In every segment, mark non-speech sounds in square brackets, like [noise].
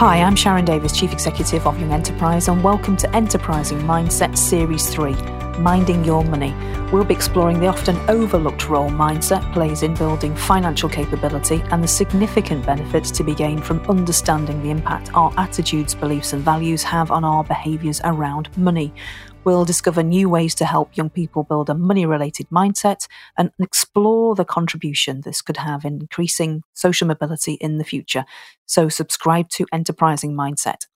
Hi, I'm Sharon Davis, Chief Executive of Young Enterprise, and welcome to Enterprising Mindset Series 3 Minding Your Money. We'll be exploring the often overlooked role mindset plays in building financial capability and the significant benefits to be gained from understanding the impact our attitudes, beliefs, and values have on our behaviours around money. We'll discover new ways to help young people build a money related mindset and explore the contribution this could have in increasing social mobility in the future. So, subscribe to Enterprising Mindset.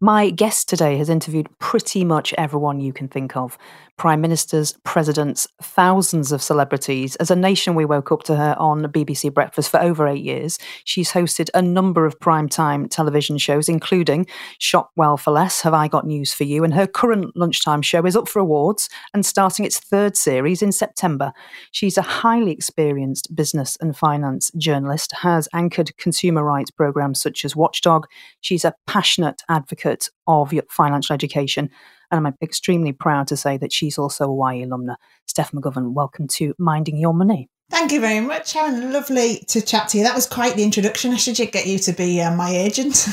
My guest today has interviewed pretty much everyone you can think of prime ministers, presidents, thousands of celebrities. As a nation, we woke up to her on BBC Breakfast for over eight years. She's hosted a number of primetime television shows, including Shop Well for Less, Have I Got News for You? And her current lunchtime show is up for awards and starting its third series in September. She's a highly experienced business and finance journalist, has anchored consumer rights programs such as Watchdog. She's a passionate advocate of financial education and I'm extremely proud to say that she's also a YE alumna. Steph McGovern, welcome to Minding Your Money. Thank you very much, Sharon. Lovely to chat to you. That was quite the introduction. I should get you to be uh, my agent.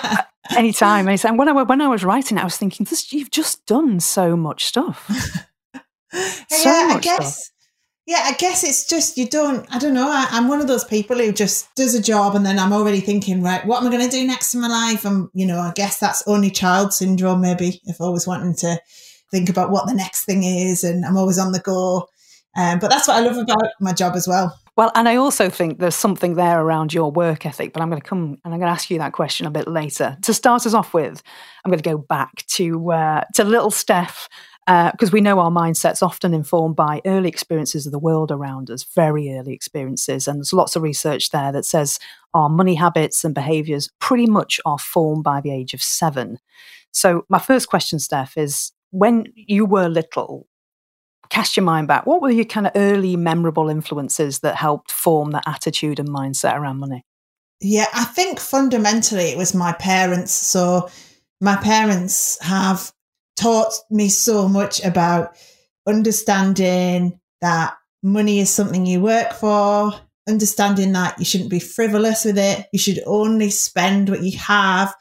[laughs] anytime, anytime. When I when I was writing, it, I was thinking, this, you've just done so much stuff. [laughs] so yeah, much I guess. Stuff. Yeah, I guess it's just you don't. I don't know. I, am one of those people who just does a job and then I'm already thinking, right, what am I going to do next in my life? And you know, I guess that's only child syndrome. Maybe if always wanting to think about what the next thing is, and I'm always on the go. Um, but that's what I love about my job as well. Well, and I also think there's something there around your work ethic, but I'm going to come and I'm going to ask you that question a bit later. To start us off with, I'm going to go back to uh, to little Steph because uh, we know our mindset's often informed by early experiences of the world around us, very early experiences. And there's lots of research there that says our money habits and behaviors pretty much are formed by the age of seven. So, my first question, Steph, is when you were little, cast your mind back, what were your kind of early memorable influences that helped form that attitude and mindset around money? Yeah, I think fundamentally it was my parents. So, my parents have taught me so much about understanding that money is something you work for, understanding that you shouldn't be frivolous with it. You should only spend what you have.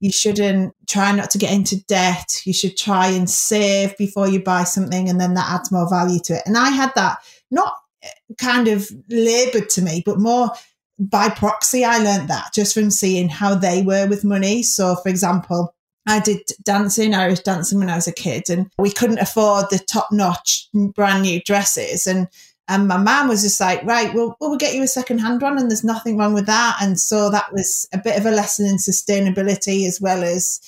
You shouldn't try not to get into debt. You should try and save before you buy something, and then that adds more value to it. And I had that not eh, kind of labored to me, but more by proxy. I learned that just from seeing how they were with money. So, for example, I did dancing, Irish dancing when I was a kid, and we couldn't afford the top notch brand new dresses. And and my mum was just like, right, well, we'll get you a second hand one, and there's nothing wrong with that. And so that was a bit of a lesson in sustainability as well as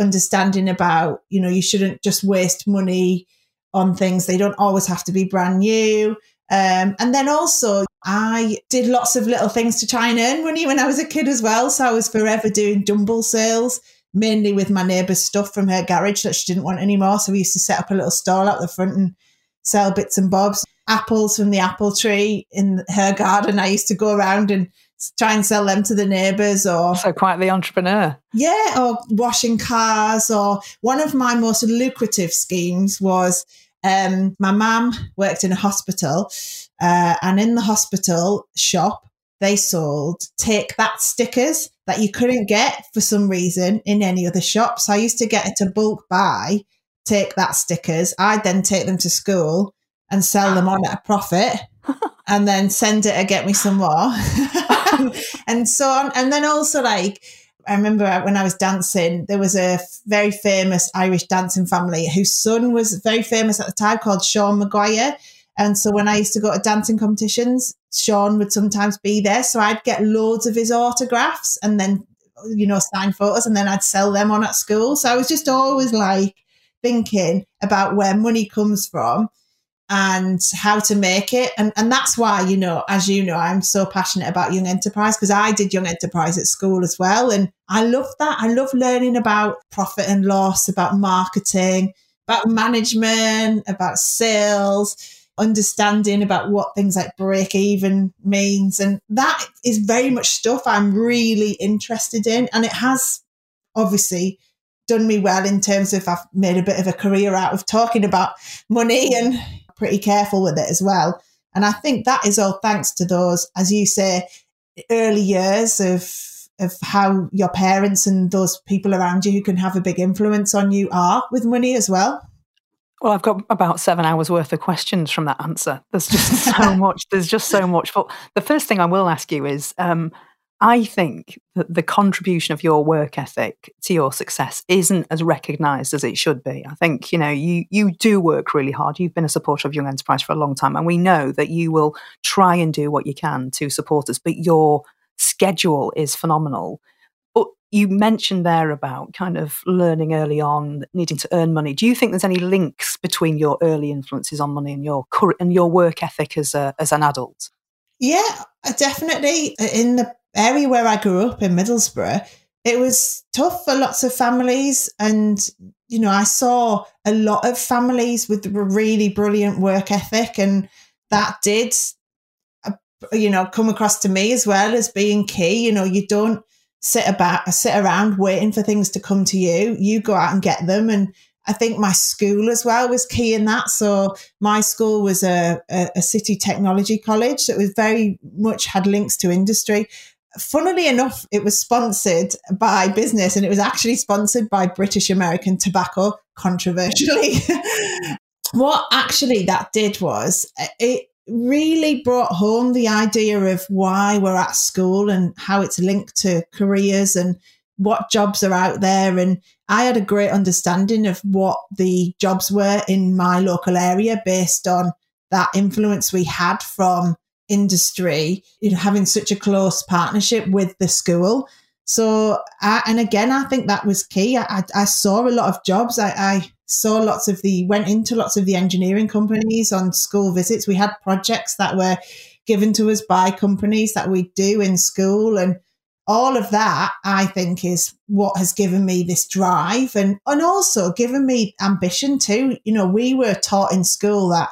understanding about, you know, you shouldn't just waste money on things. They don't always have to be brand new. Um, and then also, I did lots of little things to try and earn money when I was a kid as well. So I was forever doing dumble sales mainly with my neighbour's stuff from her garage that she didn't want anymore. So we used to set up a little stall out the front and sell bits and bobs. Apples from the apple tree in her garden. I used to go around and try and sell them to the neighbours or so quite the entrepreneur yeah or washing cars or one of my most lucrative schemes was um, my mum worked in a hospital uh, and in the hospital shop they sold take that stickers that you couldn't get for some reason in any other shop. So I used to get it to bulk buy, take that stickers. I'd then take them to school and sell them on at a profit [laughs] and then send it and get me some more. [laughs] and so on. And then also like, I remember when I was dancing, there was a very famous Irish dancing family whose son was very famous at the time called Sean Maguire. And so when I used to go to dancing competitions, Sean would sometimes be there. So I'd get loads of his autographs and then, you know, sign photos and then I'd sell them on at school. So I was just always like thinking about where money comes from and how to make it. And, and that's why, you know, as you know, I'm so passionate about young enterprise because I did young enterprise at school as well. And I love that. I love learning about profit and loss, about marketing, about management, about sales understanding about what things like break even means. And that is very much stuff I'm really interested in. And it has obviously done me well in terms of I've made a bit of a career out of talking about money and pretty careful with it as well. And I think that is all thanks to those, as you say, early years of of how your parents and those people around you who can have a big influence on you are with money as well? Well, I've got about seven hours worth of questions from that answer. There's just [laughs] so [laughs] much. There's just so much. But the first thing I will ask you is um, I think that the contribution of your work ethic to your success isn't as recognized as it should be. I think, you know, you, you do work really hard. You've been a supporter of Young Enterprise for a long time, and we know that you will try and do what you can to support us, but your schedule is phenomenal. You mentioned there about kind of learning early on, needing to earn money. Do you think there's any links between your early influences on money and your current and your work ethic as a as an adult? Yeah, definitely. In the area where I grew up in Middlesbrough, it was tough for lots of families. And, you know, I saw a lot of families with really brilliant work ethic. And that did, uh, you know, come across to me as well as being key. You know, you don't sit about, sit around waiting for things to come to you. You go out and get them. And I think my school as well was key in that. So my school was a, a, a city technology college. that was very much had links to industry funnily enough, it was sponsored by business and it was actually sponsored by British American Tobacco, controversially. [laughs] what actually that did was it really brought home the idea of why we're at school and how it's linked to careers and what jobs are out there. And I had a great understanding of what the jobs were in my local area based on that influence we had from industry, you know, having such a close partnership with the school. So, I, and again, I think that was key. I, I saw a lot of jobs. I, I, saw lots of the, went into lots of the engineering companies on school visits. We had projects that were given to us by companies that we do in school. And all of that, I think, is what has given me this drive and, and also given me ambition too. You know, we were taught in school that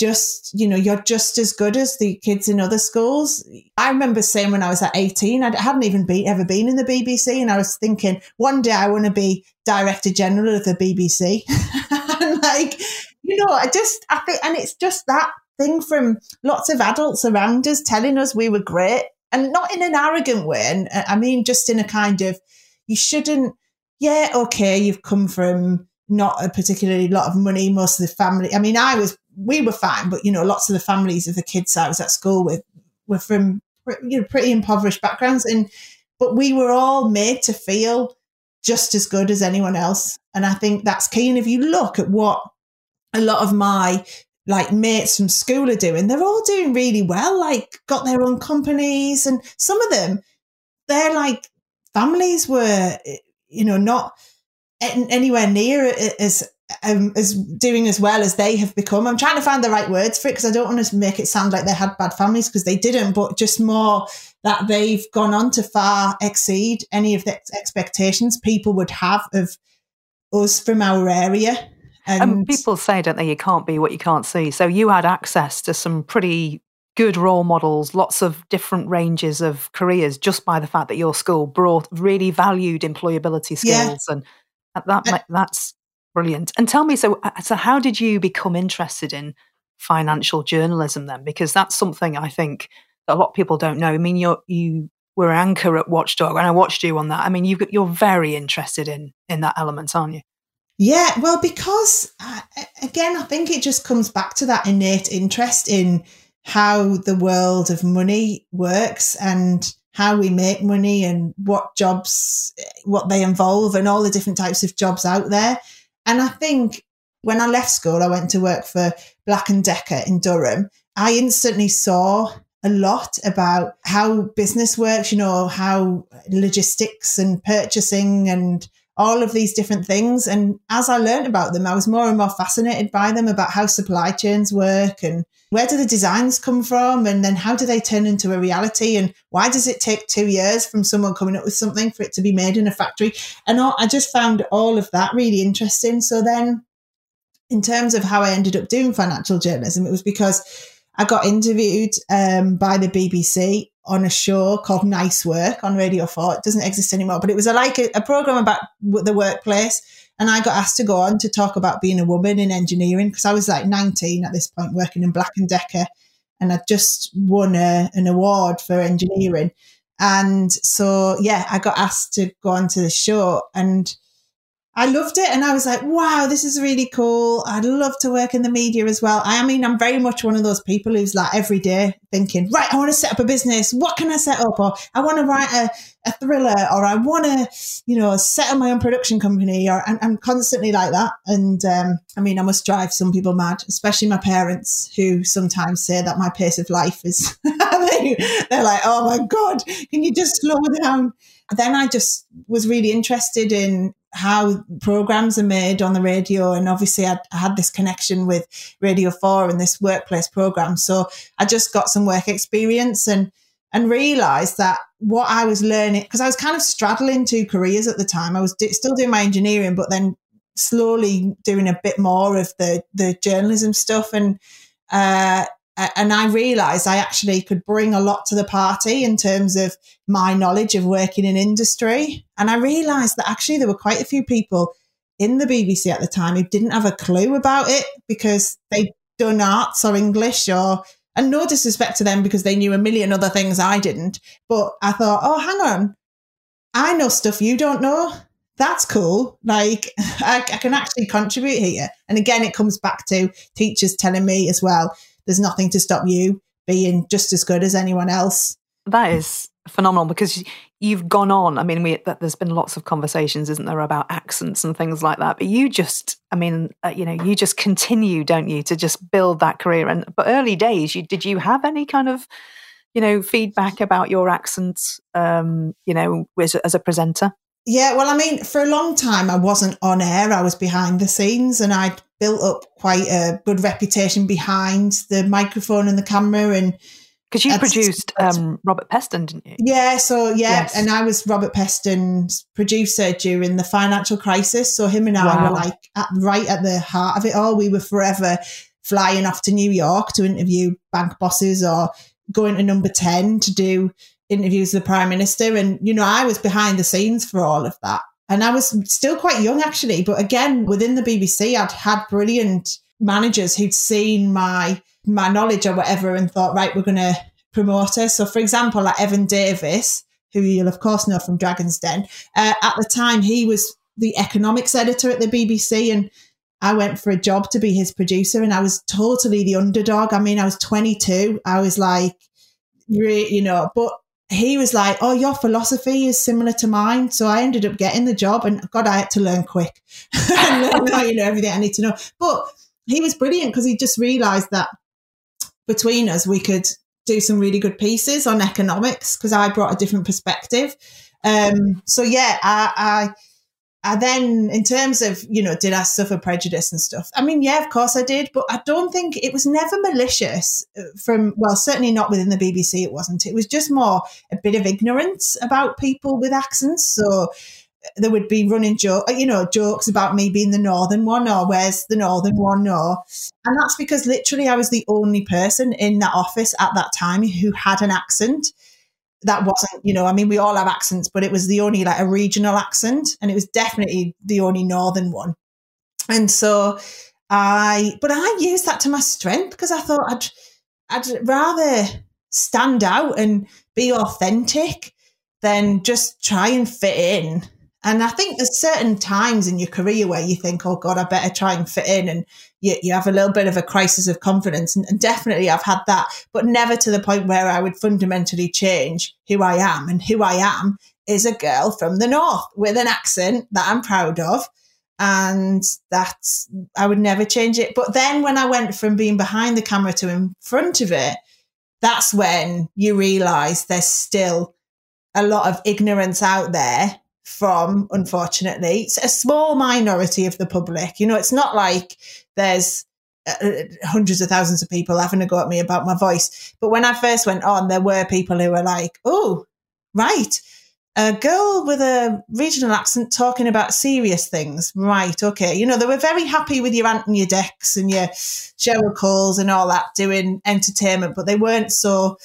just, you know, you're just as good as the kids in other schools. I remember saying when I was at 18, I hadn't even been, ever been in the BBC. And I was thinking, one day I want to be director general of the BBC. [laughs] and like, you know, I just, I think, and it's just that thing from lots of adults around us telling us we were great and not in an arrogant way. And uh, I mean, just in a kind of, you shouldn't, yeah, okay, you've come from not a particularly lot of money. Most of the family, I mean, I was we were fine, but you know, lots of the families of the kids I was at school with were from you know pretty impoverished backgrounds, and but we were all made to feel just as good as anyone else, and I think that's key. And if you look at what a lot of my like mates from school are doing, they're all doing really well. Like got their own companies, and some of them, they're like families were, eh, you know, not anywhere near as um, as doing as well as they have become. I'm trying to find the right words for it because I don't want to make it sound like they had bad families because they didn't, but just more that they've gone on to far exceed any of the expectations people would have of us from our area. And, and people say, don't they, you can't be what you can't see. So you had access to some pretty good role models, lots of different ranges of careers just by the fact that your school brought really valued employability skills yeah. and that, that that's Brilliant. And tell me, so uh, so how did you become interested in financial journalism then? Because that's something I think a lot of people don't know. I mean, you you were anchor at Watchdog, and I watched you on that. I mean, you you're very interested in in that element, aren't you? Yeah, well, because uh, again, I think it just comes back to that innate interest in how the world of money works and how we make money and what jobs what they involve and all the different types of jobs out there and I think when I left school, I went to work for Black and Decker in Durham. I instantly saw a lot about how business works, you know, how logistics and purchasing and all of these different things. And as I learned about them, I was more and more fascinated by them about how supply chains work and where do the designs come from? And then how do they turn into a reality? And why does it take two years from someone coming up with something for it to be made in a factory? And all, i just found all of that really interesting. So then in terms of how i ended up doing financial journalism it was because i got interviewed um, by the bbc on a show called nice work on radio 4 it doesn't exist anymore but it was a, like a, a program about the workplace and I got asked to go on to talk about being a woman in engineering because I was like 19 at this point working in Black and Decker and I'd just won a, an award for engineering. And so, yeah, I got asked to go on to the show and I loved it. And I was like, wow, this is really cool. I'd love to work in the media as well. I mean, I'm very much one of those people who's like every day thinking, right, I want to set up a business. What can I set up? Or I want to write a, a thriller or I want to, you know, set up my own production company or I'm, I'm constantly like that. And um, I mean, I must drive some people mad, especially my parents who sometimes say that my pace of life is, [laughs] they're like, oh my God, can you just slow down? then I just was really interested in how programs are made on the radio. And obviously, I'd, I had this connection with Radio 4 and this workplace program. So I just got some work experience and and realized that what I was learning, because I was kind of straddling two careers at the time. I was do, still doing my engineering, but then slowly doing a bit more of the the journalism stuff. And uh, and I realized I actually could bring a lot to the party in terms of my knowledge of working in industry. And I realized that actually there were quite a few people in the BBC at the time who didn't have a clue about it because they'd done arts or English or, and no disrespect to them because they knew a million other things I didn't. But I thought, oh, hang on, I know stuff you don't know. That's cool. Like, [laughs] I, I can actually contribute here. And again, it comes back to teachers telling me as well there's nothing to stop you being just as good as anyone else. That is phenomenal because you've gone on. I mean, we, there's been lots of conversations, isn't there, about accents and things like that. But you just, I mean, uh, you know, you just continue, don't you, to just build that career. And but early days, you did you have any kind of, you know, feedback about your accent, um, you know, as, as a presenter? Yeah, well, I mean, for a long time, I wasn't on air. I was behind the scenes, and I'd built up quite a good reputation behind the microphone and the camera. And because you produced um, Robert Peston, didn't you? Yeah, so yeah, yes. and I was Robert Peston's producer during the financial crisis. So him and I wow. were like at, right at the heart of it all. We were forever flying off to New York to interview bank bosses or going to number 10 to do interviews with the prime minister. And, you know, I was behind the scenes for all of that. And I was still quite young, actually. But again, within the BBC, I'd had brilliant managers who'd seen my my knowledge or whatever and thought, right, we're going to promote her. So, for example, like Evan Davis, who you'll of course know from Dragon's Den, uh, at the time he was the economics editor at the BBC, and I went for a job to be his producer, and I was totally the underdog. I mean, I was 22. I was like, you know, but he was like, "Oh, your philosophy is similar to mine." So I ended up getting the job, and God, I had to learn quick [laughs] and learn, you know, everything I need to know. But he was brilliant because he just realised that between us, we could do some really good pieces on economics because I brought a different perspective. Um, so yeah, I, I and then in terms of, you know, did I suffer prejudice and stuff? I mean, yeah, of course I did, but I don't think it was never malicious uh, from, well, certainly not within the BBC, it wasn't. It was just more a bit of ignorance about people with accents. So there would be running joke, uh, you know, jokes about me being the northern one or where's the northern one or, and that's because literally I was the only person in that office at that time who had an accent that wasn't, you know, I mean, we all have accents, but it was the only like a regional accent, and it was definitely the only northern one. And so I, but I used that to my strength because I thought I'd, I'd rather stand out and be authentic than just try and fit in and I think there's certain times in your career where you think, oh God, I better try and fit in. And you, you have a little bit of a crisis of confidence. And, and, definitely I've had that, but never to the point where I would fundamentally change who I am. And who I am is a girl from the North with an accent that I'm proud of. And that's, I would never change it. But then when I went from being behind the camera to in front of it, that's when you realize there's still a lot of ignorance out there from, unfortunately, it's a small minority of the public. You know, it's not like there's uh, uh, hundreds of thousands of people having a go at me about my voice. But when I first went on, there were people who were like, oh, right. A girl with a regional accent talking about serious things. Right. Okay. You know, they were very happy with your Ant and your Decs and your Cheryl Coles and all that doing entertainment, but they weren't so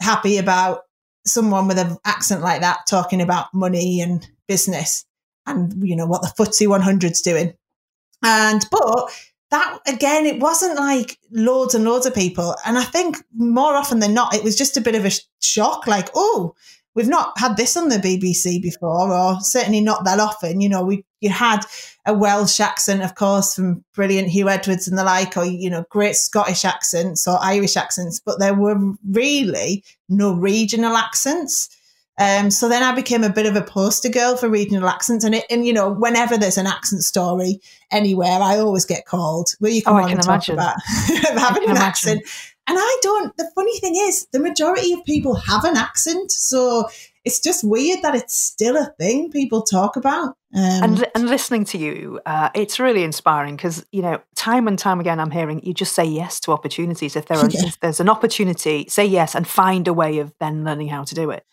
happy about someone with an accent like that talking about money and business and you know what the FTSE 100's doing. And but that again, it wasn't like loads and loads of people. And I think more often than not, it was just a bit of a shock, like, oh, we've not had this on the BBC before, or certainly not that often. You know, we you had a Welsh accent, of course, from brilliant Huw Edwards and the like, or you know, great Scottish accents or Irish accents, but there were really no regional accents. Um, so then I became a bit of a poster girl for regional accents, and it, and you know, whenever there's an accent story anywhere, I always get called. Will you come oh, on and talk about [laughs] having an imagine. accent? And I don't. The funny thing is, the majority of people have an accent, so it's just weird that it's still a thing people talk about. Um, and and listening to you, uh, it's really inspiring because you know, time and time again, I'm hearing you just say yes to opportunities. If there are, [laughs] yeah. if there's an opportunity, say yes and find a way of then learning how to do it.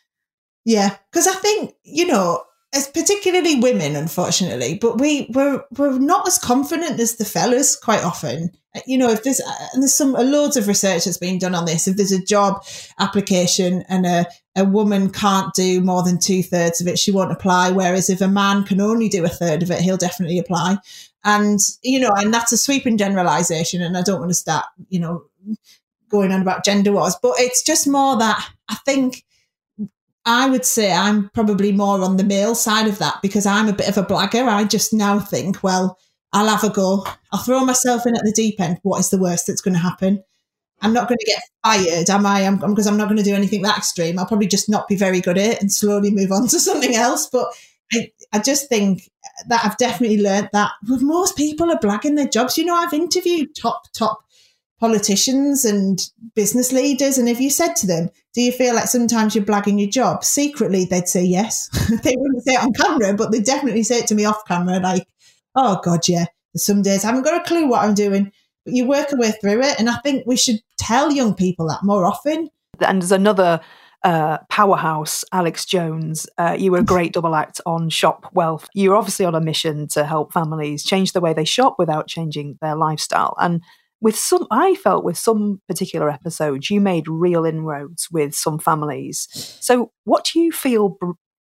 Yeah, because I think you know, as particularly women, unfortunately, but we we're we're not as confident as the fellas quite often. You know, if there's uh, and there's some uh, loads of research that's been done on this. If there's a job application and a a woman can't do more than two thirds of it, she won't apply. Whereas if a man can only do a third of it, he'll definitely apply. And you know, and that's a sweeping generalization. And I don't want to start, you know, going on about gender wars, but it's just more that I think I would say I'm probably more on the male side of that because I'm a bit of a blagger. I just now think, well, I'll have a go. I'll throw myself in at the deep end. What is the worst that's going to happen? I'm not going to get fired, am I? I'm, because I'm not going to do anything that extreme. I'll probably just not be very good at it and slowly move on [laughs] to something else. But I, I just think that I've definitely learned that with most people are blagging their jobs. You know, I've interviewed top, top politicians and business leaders. And if you said to them, Do you feel like sometimes you're blagging your job? Secretly, they'd say yes. [laughs] they wouldn't say it on camera, but they definitely say it to me off camera, like, Oh, God, yeah. Some days I haven't got a clue what I'm doing, but you work your way through it. And I think we should tell young people that more often. And there's another uh, powerhouse, Alex Jones. Uh, you were a great double act on Shop Well. You're obviously on a mission to help families change the way they shop without changing their lifestyle. And with some, I felt with some particular episodes, you made real inroads with some families. So, what do you feel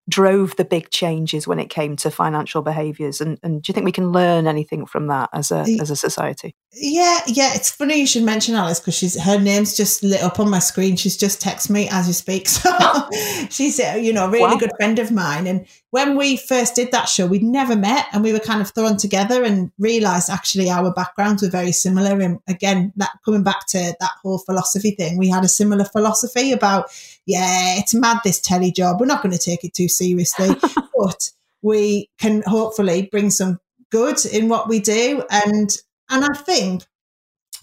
drove the big changes when it came to financial behaviors and, and do you think we can learn anything from that as a as a society yeah yeah it's funny you should mention Alex because she's her name's just lit up on my screen she's just texted me as you speak [laughs] so [laughs] she's you know a really wow. good friend of mine and when we first did that show we'd never met and we were kind of thrown together and realized actually our backgrounds were very similar and again that coming back to that whole philosophy thing we had a similar philosophy about yeah, it's mad this telly job. We're not going to take it too seriously, [laughs] but we can hopefully bring some good in what we do. And and I think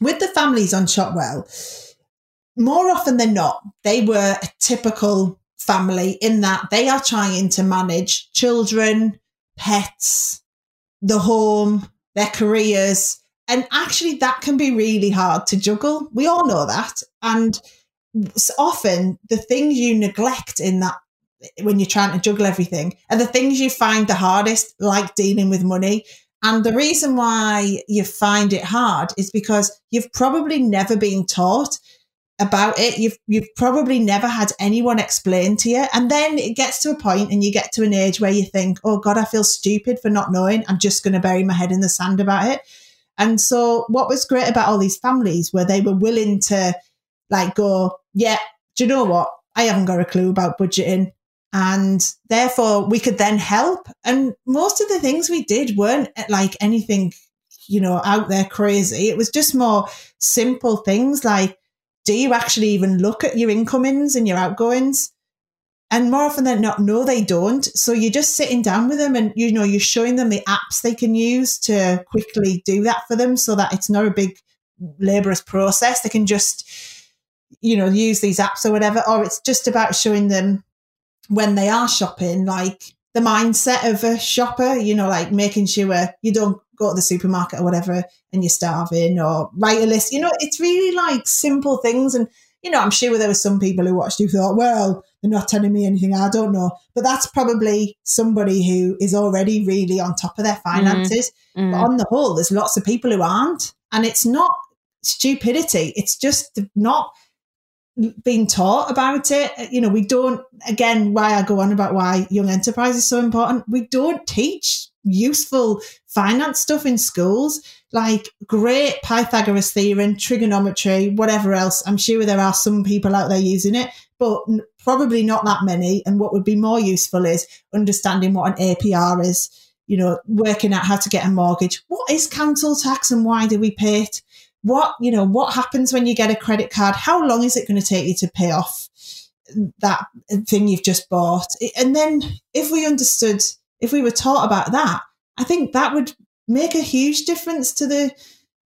with the families on Shop Well, more often than not, they were a typical family in that they are trying to manage children, pets, the home, their careers. And actually, that can be really hard to juggle. We all know that. And often the things you neglect in that when you're trying to juggle everything are the things you find the hardest, like dealing with money. And the reason why you find it hard is because you've probably never been taught about it. You've you've probably never had anyone explain to you. And then it gets to a point and you get to an age where you think, oh God, I feel stupid for not knowing. I'm just gonna bury my head in the sand about it. And so what was great about all these families where they were willing to like go, yeah, do you know what? I haven't got a clue about budgeting. And therefore we could then help. And most of the things we did weren't eh, like anything, you know, out there crazy. It was just more simple things like, do you actually even look at your incomings and your outgoings? And more often than not, no, they don't. So you're just sitting down with them and, you know, you're showing them the apps they can use to quickly do that for them so that it's not a big laborious process. They can just, you know, use these apps or whatever, or it's just about showing them when they are shopping, like the mindset of a shopper, you know, like making sure you don't go to the supermarket or whatever and you're starving or write a list. You know, it's really like simple things. And, you know, I'm sure there were some people who watched who thought, well, they're not telling me anything. I don't know. But that's probably somebody who is already really on top of their mm-hmm. finances. Mm. But on the whole, there's lots of people who aren't. And it's not stupidity. It's just not being taught about it. You know, we don't, again, why I go on about why young enterprise is so important. We don't teach useful finance stuff in schools, like great Pythagoras theorem, trigonometry, whatever else. I'm sure there are some people out there using it, but probably not that many. And what would be more useful is understanding what an APR is, you know, working out how to get a mortgage. What is council tax and why do we pay it? What, you know, what happens when you get a credit card? How long is it going to take you to pay off that thing you've just bought? And then if we understood, if we were taught about that, I think that would make a huge difference to the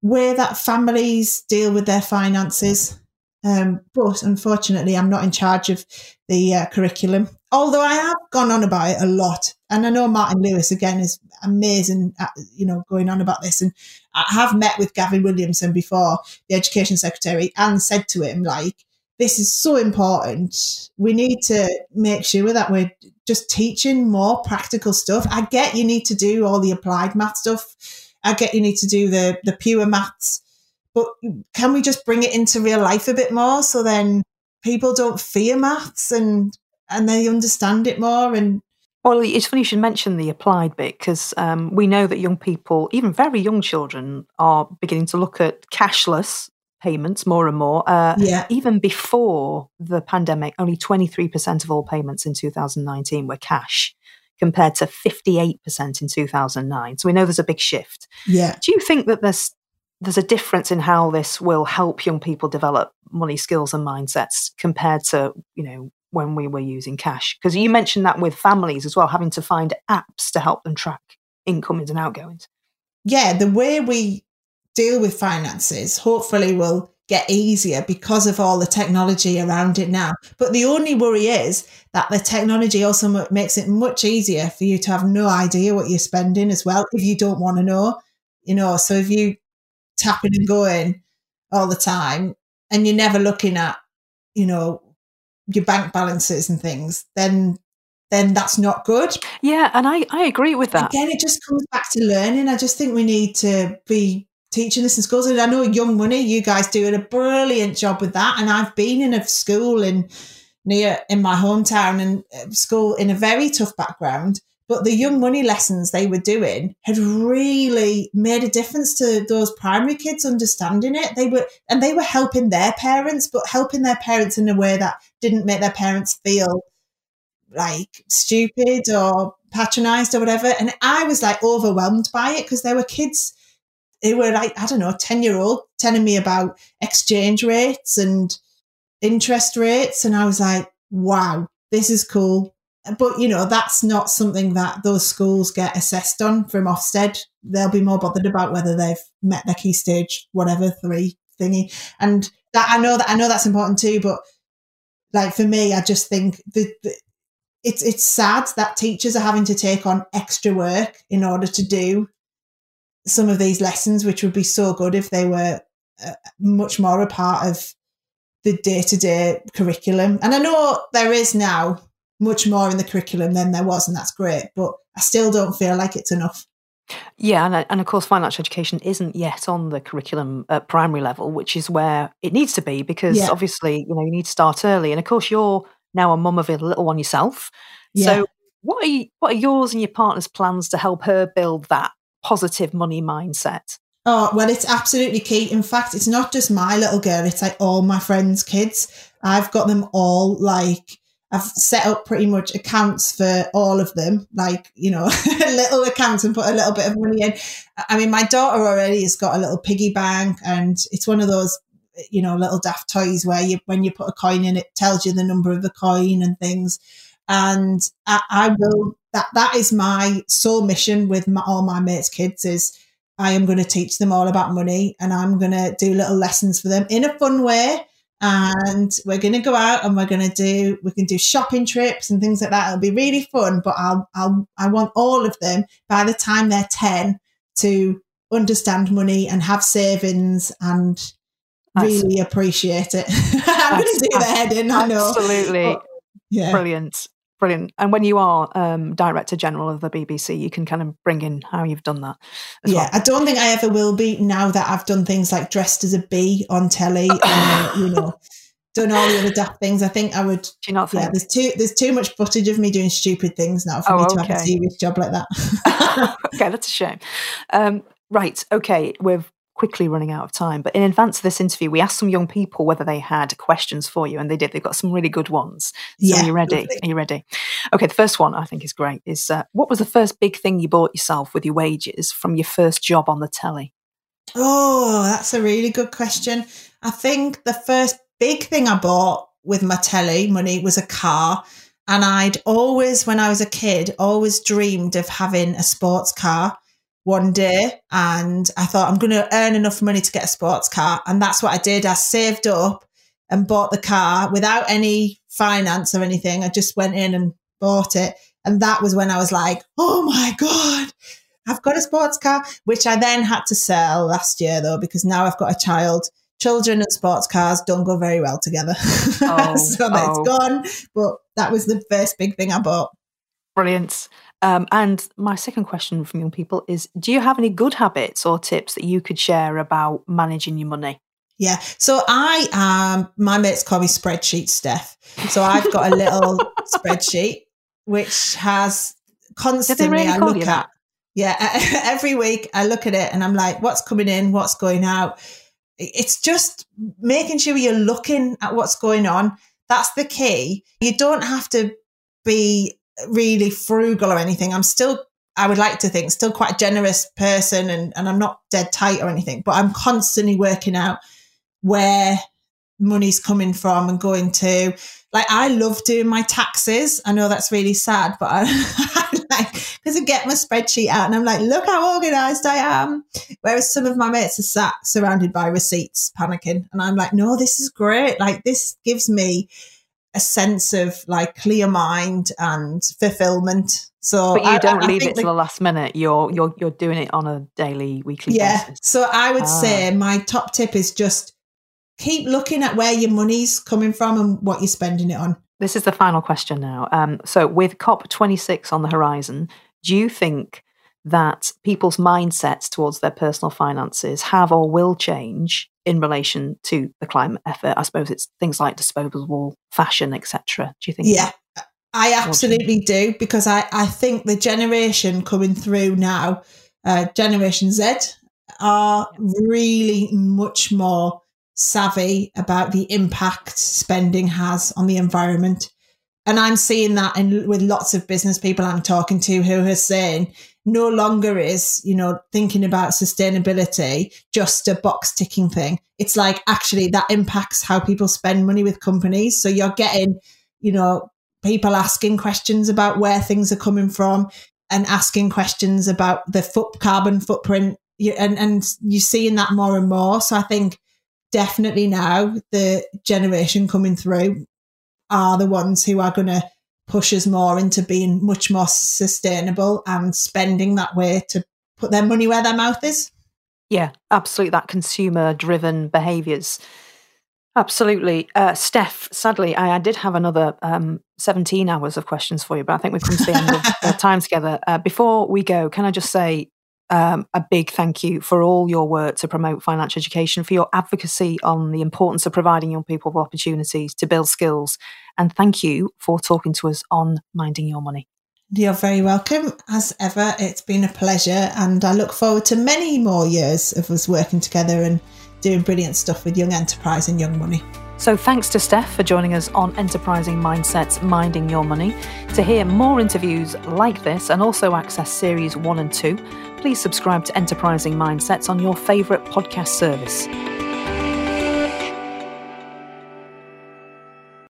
way that families deal with their finances. Um, but unfortunately, I'm not in charge of the uh, curriculum. Although I have gone on about it a lot, and I know Martin Lewis again is amazing at you know going on about this. And I have met with Gavin Williamson before, the Education Secretary, and said to him like, "This is so important. We need to make sure that we're just teaching more practical stuff. I get you need to do all the applied math stuff. I get you need to do the the pure maths, but can we just bring it into real life a bit more so then people don't fear maths and and they understand it more and well, it's funny you should mention the applied bit because um, we know that young people, even very young children, are beginning to look at cashless payments more and more. Uh, yeah. Even before the pandemic, only 23% of all payments in 2019 were cash compared to 58% in 2009. So we know there's a big shift. Yeah. Do you think that there's there's a difference in how this will help young people develop money skills and mindsets compared to, you know, when we were using cash? Because you mentioned that with families as well, having to find apps to help them track incomings and outgoings. Yeah, the way we deal with finances hopefully will get easier because of all the technology around it now. But the only worry is that the technology also makes it much easier for you to have no idea what you're spending as well if you don't want to know. You know, so if you tapping and going all the time and you're never looking at, you know, your bank balances and things, then then that's not good. Yeah, and I, I agree with that. Again, it just comes back to learning. I just think we need to be teaching this in schools. And I know Young Money, you guys doing a brilliant job with that. And I've been in a school in near in my hometown and uh, school in a very tough background. But the Young Money lessons they were doing had really made a difference to those primary kids understanding it. They were and they were helping their parents, but helping their parents in a way that didn't make their parents feel like stupid or patronized or whatever. And I was like overwhelmed by it because there were kids they were like, I don't know, 10 year old telling me about exchange rates and interest rates. And I was like, wow, this is cool. But, you know, that's not something that those schools get assessed on from Ofsted. They'll be more bothered about whether they've met their key stage, whatever, three thingy. And that I know that I know that's important too. But like for me, I just think that it's it's sad that teachers are having to take on extra work in order to do some of these lessons, which would be so good if they were uh, much more a part of the day to day curriculum. And I know there is now much more in the curriculum than there was, and that's great, but I still don't feel like it's enough. Yeah, and, and of course, financial education isn't yet on the curriculum at primary level, which is where it needs to be because yeah. obviously, you know, you need to start early. And of course, you're now a mum of a little one yourself. Yeah. So, what are you, what are yours and your partner's plans to help her build that positive money mindset? Oh, well, it's absolutely key. In fact, it's not just my little girl, it's like all my friends' kids. I've got them all like, I've set up pretty much accounts for all of them, like, you know, [laughs] little accounts and put a little bit of money in. I mean, my daughter already has got a little piggy bank and it's one of those, you know, little daft toys where you, when you put a coin in, it tells you the number of the coin and things. And I, I will that that is my sole mission with my, all my mates' kids is I am going to teach them all about money and I'm going to do little lessons for them in a fun way. And we're going to go out and we're going to do, we can do shopping trips and things like that. It'll be really fun, but I'll, I'll, I want all of them by the time they're 10 to understand money and have savings and really appreciate it. [laughs] I'm going to do the head in, I know. Absolutely. But, yeah. Brilliant brilliant. And when you are um, director general of the BBC, you can kind of bring in how you've done that. Yeah, well. I don't think I ever will be now that I've done things like dressed as a bee on telly, and, you know, [laughs] done all the other daft things. I think I would. Do you not think? Yeah, there's too there's too much footage of me doing stupid things now for oh, me to okay. have a serious job like that. [laughs] okay, that's a shame. Um, right. Okay, we've quickly running out of time. But in advance of this interview, we asked some young people whether they had questions for you, and they did. They've got some really good ones. So Yeah, are you ready? lovely. Are you ready? Okay, the first one I think is great. Is uh, what was the first big thing you bought yourself with your wages from your first job on the telly? Oh, that's a really good question. I think the first big thing I bought with my telly money was a car. And I'd always, when I was a kid, always dreamed of having a sports car one day. And I thought, I'm going to earn enough money to get a sports car. And that's what I did. I saved up and bought the car without any finance or anything. I just went in and bought it. And that was when I was like, oh my God, I've got a sports car, which I then had to sell last year though, because now I've got a child. Children and sports cars don't go very well together. [laughs] Oh, so that's oh. gone. But that was the first big thing I bought. Brilliant. Um, and my second question from young people is Do you have any good habits or tips that you could share about managing your money? Yeah. So I um my mates call me spreadsheet Steph. So I've got a little [laughs] spreadsheet which has constantly really I look at. that? Yeah, every week I look at it and I'm like, what's coming in, what's going out. It's just making sure you're looking at what's going on. That's the key. You don't have to be really frugal or anything. I'm still, I would like to think, still quite a generous person and, and I'm not dead tight or anything, but I'm constantly working out where money's coming from and going to. Like, I love doing my taxes. I know that's really sad, but I, [laughs] I like, because I get my spreadsheet out and I'm like, look how organized I am. Whereas some of my mates are sat surrounded by receipts, panicking. And I'm like, no, this is great. Like, this gives me a sense of like clear mind and fulfillment. So, But you I- don't I leave it to the last minute. You're you're you're doing it on a daily, weekly yeah. basis. So I would Ah. say my top tip is just keep looking at where your money's coming from and what you're spending it on. This is the final question now. Um, so, with COP26 on the horizon, do you think that people's mindsets towards their personal finances have or will change in relation to the climate effort? I suppose it's things like disposable fashion, etc. Do you think? Yeah. I absolutely do because I, I think the generation coming through now, uh, Generation Z, are really much more savvy about the impact spending has on the environment. And I'm seeing that in, with lots of business people I'm talking to who are saying no longer is, you know, thinking about sustainability just a box ticking thing. It's like actually that impacts how people spend money with companies. So you're getting, you know, people asking questions about where things are coming from and asking questions about the foot carbon footprint and and you're seeing that more and more so i think definitely now the generation coming through are the ones who are going to push us more into being much more sustainable and spending that way to put their money where their mouth is Yeah, absolutely. That consumer driven behaviors. Absolutely. Uh, Steph, sadly, I, I did have another um, 17 hours of questions for you, but I think we've come to the end of [laughs] uh, time together. Uh, before we go, can I just say um, a big thank you for all your work to promote financial education, for your advocacy on the importance of providing young people with opportunities to build skills, and thank you for talking to us on Minding Your Money. you're very welcome as ever it's been a pleasure and i look forward to many more years of us working together and doing brilliant stuff with young enterprise and young money So, thanks to Steph for joining us on Enterprising Mindsets Minding Your Money. To hear more interviews like this and also access series one and two, please subscribe to Enterprising Mindsets on your favourite podcast service.